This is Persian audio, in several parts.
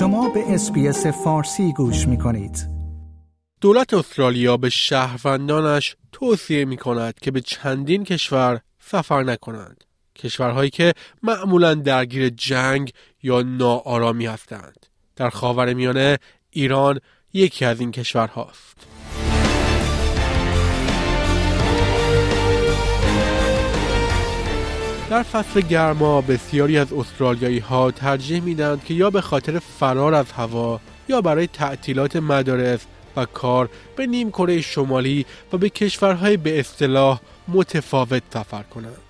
شما به اسپیس فارسی گوش می کنید. دولت استرالیا به شهروندانش توصیه می کند که به چندین کشور سفر نکنند. کشورهایی که معمولا درگیر جنگ یا ناآرامی هستند. در خاور میانه ایران یکی از این کشورهاست. در فصل گرما بسیاری از استرالیایی ها ترجیح میدند که یا به خاطر فرار از هوا یا برای تعطیلات مدارس و کار به نیم کره شمالی و به کشورهای به اصطلاح متفاوت سفر کنند.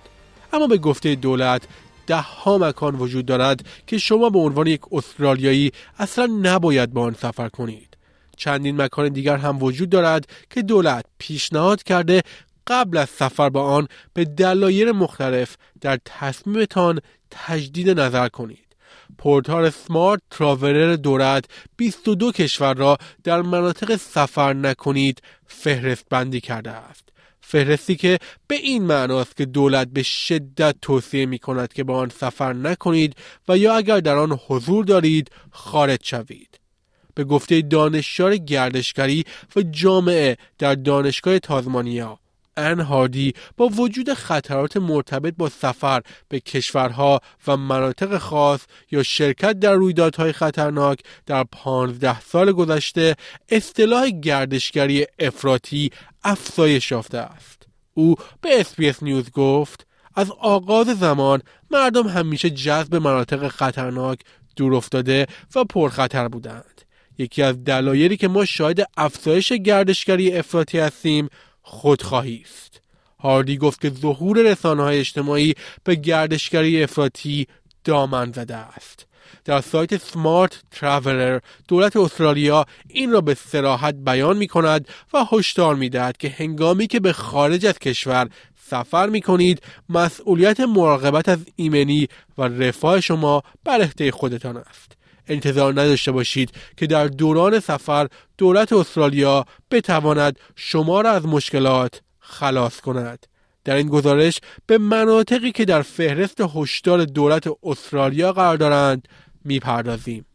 اما به گفته دولت ده ها مکان وجود دارد که شما به عنوان یک استرالیایی اصلا نباید با آن سفر کنید. چندین مکان دیگر هم وجود دارد که دولت پیشنهاد کرده قبل از سفر به آن به دلایل مختلف در تصمیمتان تجدید نظر کنید. پورتال سمارت تراولر دولت 22 کشور را در مناطق سفر نکنید فهرست بندی کرده است. فهرستی که به این معناست که دولت به شدت توصیه می کند که به آن سفر نکنید و یا اگر در آن حضور دارید خارج شوید. به گفته دانشیار گردشگری و جامعه در دانشگاه تازمانیا ان هاردی با وجود خطرات مرتبط با سفر به کشورها و مناطق خاص یا شرکت در رویدادهای خطرناک در پانزده سال گذشته اصطلاح گردشگری افراطی افزایش یافته است. او به اسپیس نیوز گفت از آغاز زمان مردم همیشه جذب مناطق خطرناک دور افتاده و پرخطر بودند. یکی از دلایلی که ما شاهد افزایش گردشگری افراطی هستیم خودخواهی است. هاردی گفت که ظهور رسانه های اجتماعی به گردشگری افراطی دامن زده است. در سایت سمارت تراولر دولت استرالیا این را به سراحت بیان می کند و هشدار می دهد که هنگامی که به خارج از کشور سفر می کنید مسئولیت مراقبت از ایمنی و رفاه شما بر عهده خودتان است. انتظار نداشته باشید که در دوران سفر دولت استرالیا بتواند شما را از مشکلات خلاص کند. در این گزارش به مناطقی که در فهرست هشدار دولت استرالیا قرار دارند می‌پردازیم.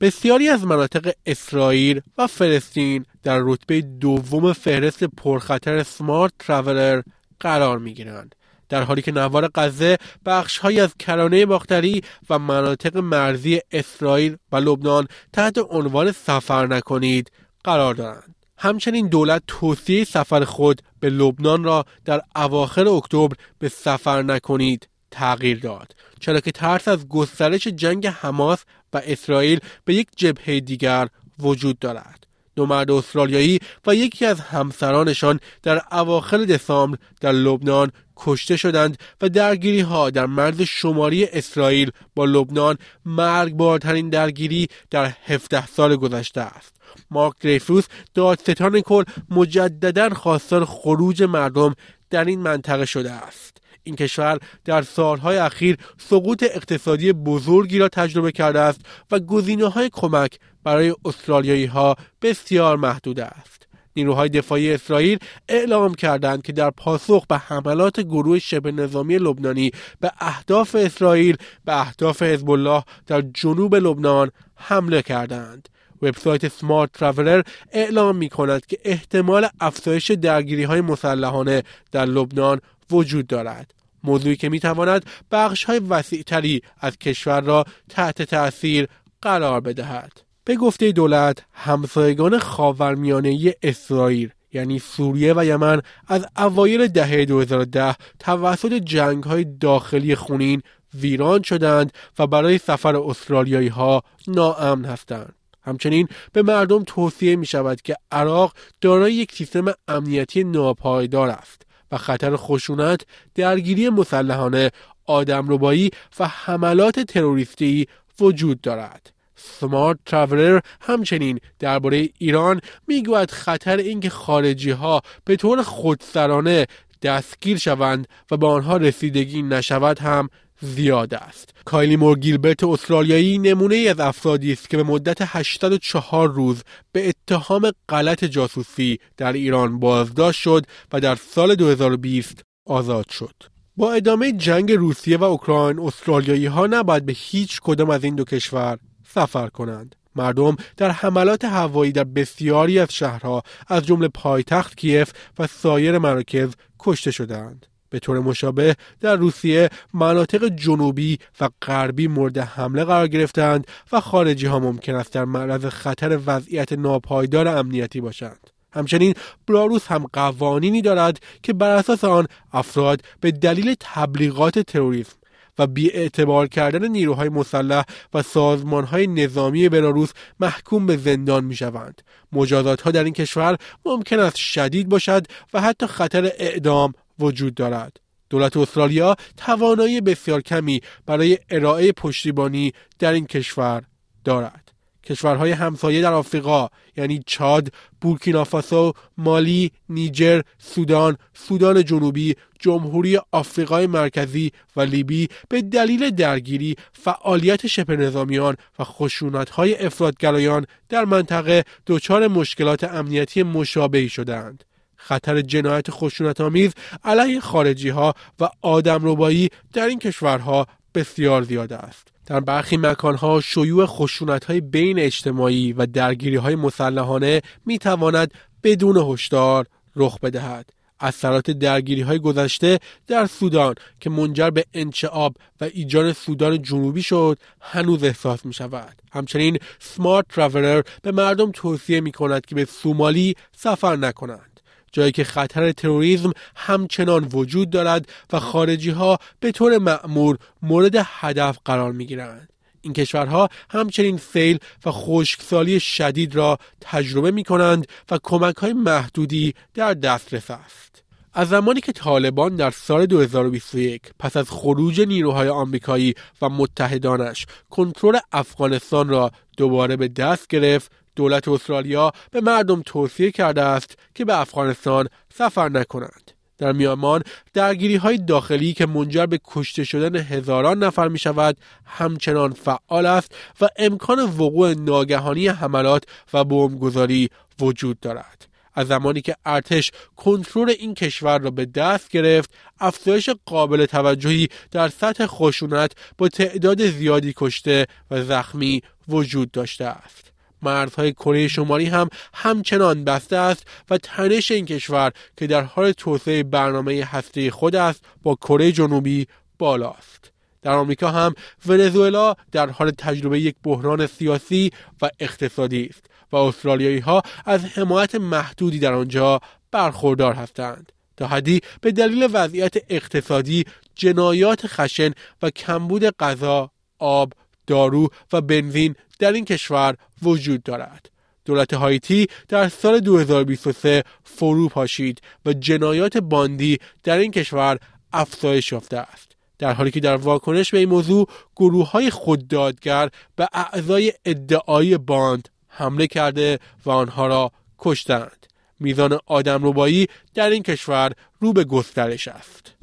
بسیاری از مناطق اسرائیل و فلسطین در رتبه دوم فهرست پرخطر سمارت تراولر قرار می گیرند. در حالی که نوار غزه بخشهایی از کرانه باختری و مناطق مرزی اسرائیل و لبنان تحت عنوان سفر نکنید قرار دارند. همچنین دولت توصیه سفر خود به لبنان را در اواخر اکتبر به سفر نکنید تغییر داد چرا که ترس از گسترش جنگ حماس و اسرائیل به یک جبهه دیگر وجود دارد دو مرد استرالیایی و یکی از همسرانشان در اواخر دسامبر در لبنان کشته شدند و درگیری ها در مرز شماری اسرائیل با لبنان مرگبارترین درگیری در 17 سال گذشته است. مارک دریفوس دادستان کل مجددا خواستار خروج مردم در این منطقه شده است. این کشور در سالهای اخیر سقوط اقتصادی بزرگی را تجربه کرده است و گزینه های کمک برای استرالیایی ها بسیار محدود است. نیروهای دفاعی اسرائیل اعلام کردند که در پاسخ به حملات گروه شبه نظامی لبنانی به اهداف اسرائیل به اهداف حزب الله در جنوب لبنان حمله کردند. وبسایت سمارت تراولر اعلام می کند که احتمال افزایش درگیری های مسلحانه در لبنان وجود دارد. موضوعی که می تواند بخش های وسیع تری از کشور را تحت تأثیر قرار بدهد. به گفته دولت همسایگان خاورمیانه اسرائیل یعنی سوریه و یمن از اوایل دهه 2010 توسط جنگ های داخلی خونین ویران شدند و برای سفر استرالیایی ها ناامن هستند. همچنین به مردم توصیه می شود که عراق دارای یک سیستم امنیتی ناپایدار است و خطر خشونت، درگیری مسلحانه، آدمربایی و حملات تروریستی وجود دارد. سمارت تراولر همچنین درباره ایران می‌گوید خطر اینکه خارجی ها به طور خودسرانه دستگیر شوند و به آنها رسیدگی نشود هم زیاد است. کایلی مور گیلبرت استرالیایی نمونه ای از افرادی است که به مدت 804 روز به اتهام غلط جاسوسی در ایران بازداشت شد و در سال 2020 آزاد شد. با ادامه جنگ روسیه و اوکراین استرالیایی ها نباید به هیچ کدام از این دو کشور سفر کنند. مردم در حملات هوایی در بسیاری از شهرها از جمله پایتخت کیف و سایر مراکز کشته شدند. به طور مشابه در روسیه مناطق جنوبی و غربی مورد حمله قرار گرفتند و خارجی ها ممکن است در معرض خطر وضعیت ناپایدار امنیتی باشند. همچنین بلاروس هم قوانینی دارد که بر اساس آن افراد به دلیل تبلیغات تروریسم و اعتبار کردن نیروهای مسلح و سازمانهای نظامی بلاروس محکوم به زندان می شوند. مجازات ها در این کشور ممکن است شدید باشد و حتی خطر اعدام وجود دارد. دولت استرالیا توانایی بسیار کمی برای ارائه پشتیبانی در این کشور دارد. کشورهای همسایه در آفریقا یعنی چاد، بورکینافاسو، مالی، نیجر، سودان، سودان جنوبی، جمهوری آفریقای مرکزی و لیبی به دلیل درگیری، فعالیت شبه نظامیان و خشونت‌های افرادگرایان در منطقه دچار مشکلات امنیتی مشابهی شدند. خطر جنایت خشونت آمیز علیه خارجی ها و آدم ربایی در این کشورها بسیار زیاد است. در برخی مکانها شیوع خشونت های بین اجتماعی و درگیری های مسلحانه می تواند بدون هشدار رخ بدهد. اثرات درگیری های گذشته در سودان که منجر به انشعاب و ایجاد سودان جنوبی شد هنوز احساس می شود. همچنین سمارت ترافلر به مردم توصیه می کند که به سومالی سفر نکنند. جایی که خطر تروریسم همچنان وجود دارد و خارجی ها به طور معمور مورد هدف قرار می گیرند. این کشورها همچنین فیل و خشکسالی شدید را تجربه می کنند و کمک های محدودی در دسترس است. از زمانی که طالبان در سال 2021 پس از خروج نیروهای آمریکایی و متحدانش کنترل افغانستان را دوباره به دست گرفت دولت استرالیا به مردم توصیه کرده است که به افغانستان سفر نکنند. در میانمان درگیری های داخلی که منجر به کشته شدن هزاران نفر می شود همچنان فعال است و امکان وقوع ناگهانی حملات و بمبگذاری وجود دارد. از زمانی که ارتش کنترل این کشور را به دست گرفت افزایش قابل توجهی در سطح خشونت با تعداد زیادی کشته و زخمی وجود داشته است مرزهای کره شمالی هم همچنان بسته است و تنش این کشور که در حال توسعه برنامه هسته خود است با کره جنوبی بالاست. در آمریکا هم ونزوئلا در حال تجربه یک بحران سیاسی و اقتصادی است و استرالیایی ها از حمایت محدودی در آنجا برخوردار هستند. تا حدی به دلیل وضعیت اقتصادی جنایات خشن و کمبود غذا آب دارو و بنزین در این کشور وجود دارد. دولت هایتی در سال 2023 فرو پاشید و جنایات باندی در این کشور افزایش یافته است. در حالی که در واکنش به این موضوع گروه های خوددادگر به اعضای ادعایی باند حمله کرده و آنها را کشتند. میزان آدم ربایی در این کشور رو به گسترش است.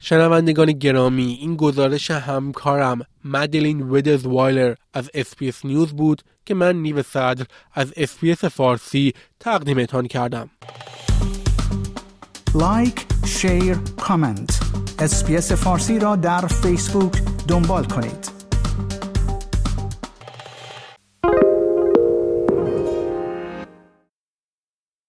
شنوندگان گرامی این گزارش همکارم مدلین ودز وایلر از SBS News بود که من نیو صدر از SBS فارسی تقدیمتان کردم. like، share، comment. SBS فارسی را در فیسبوک دنبال کنید.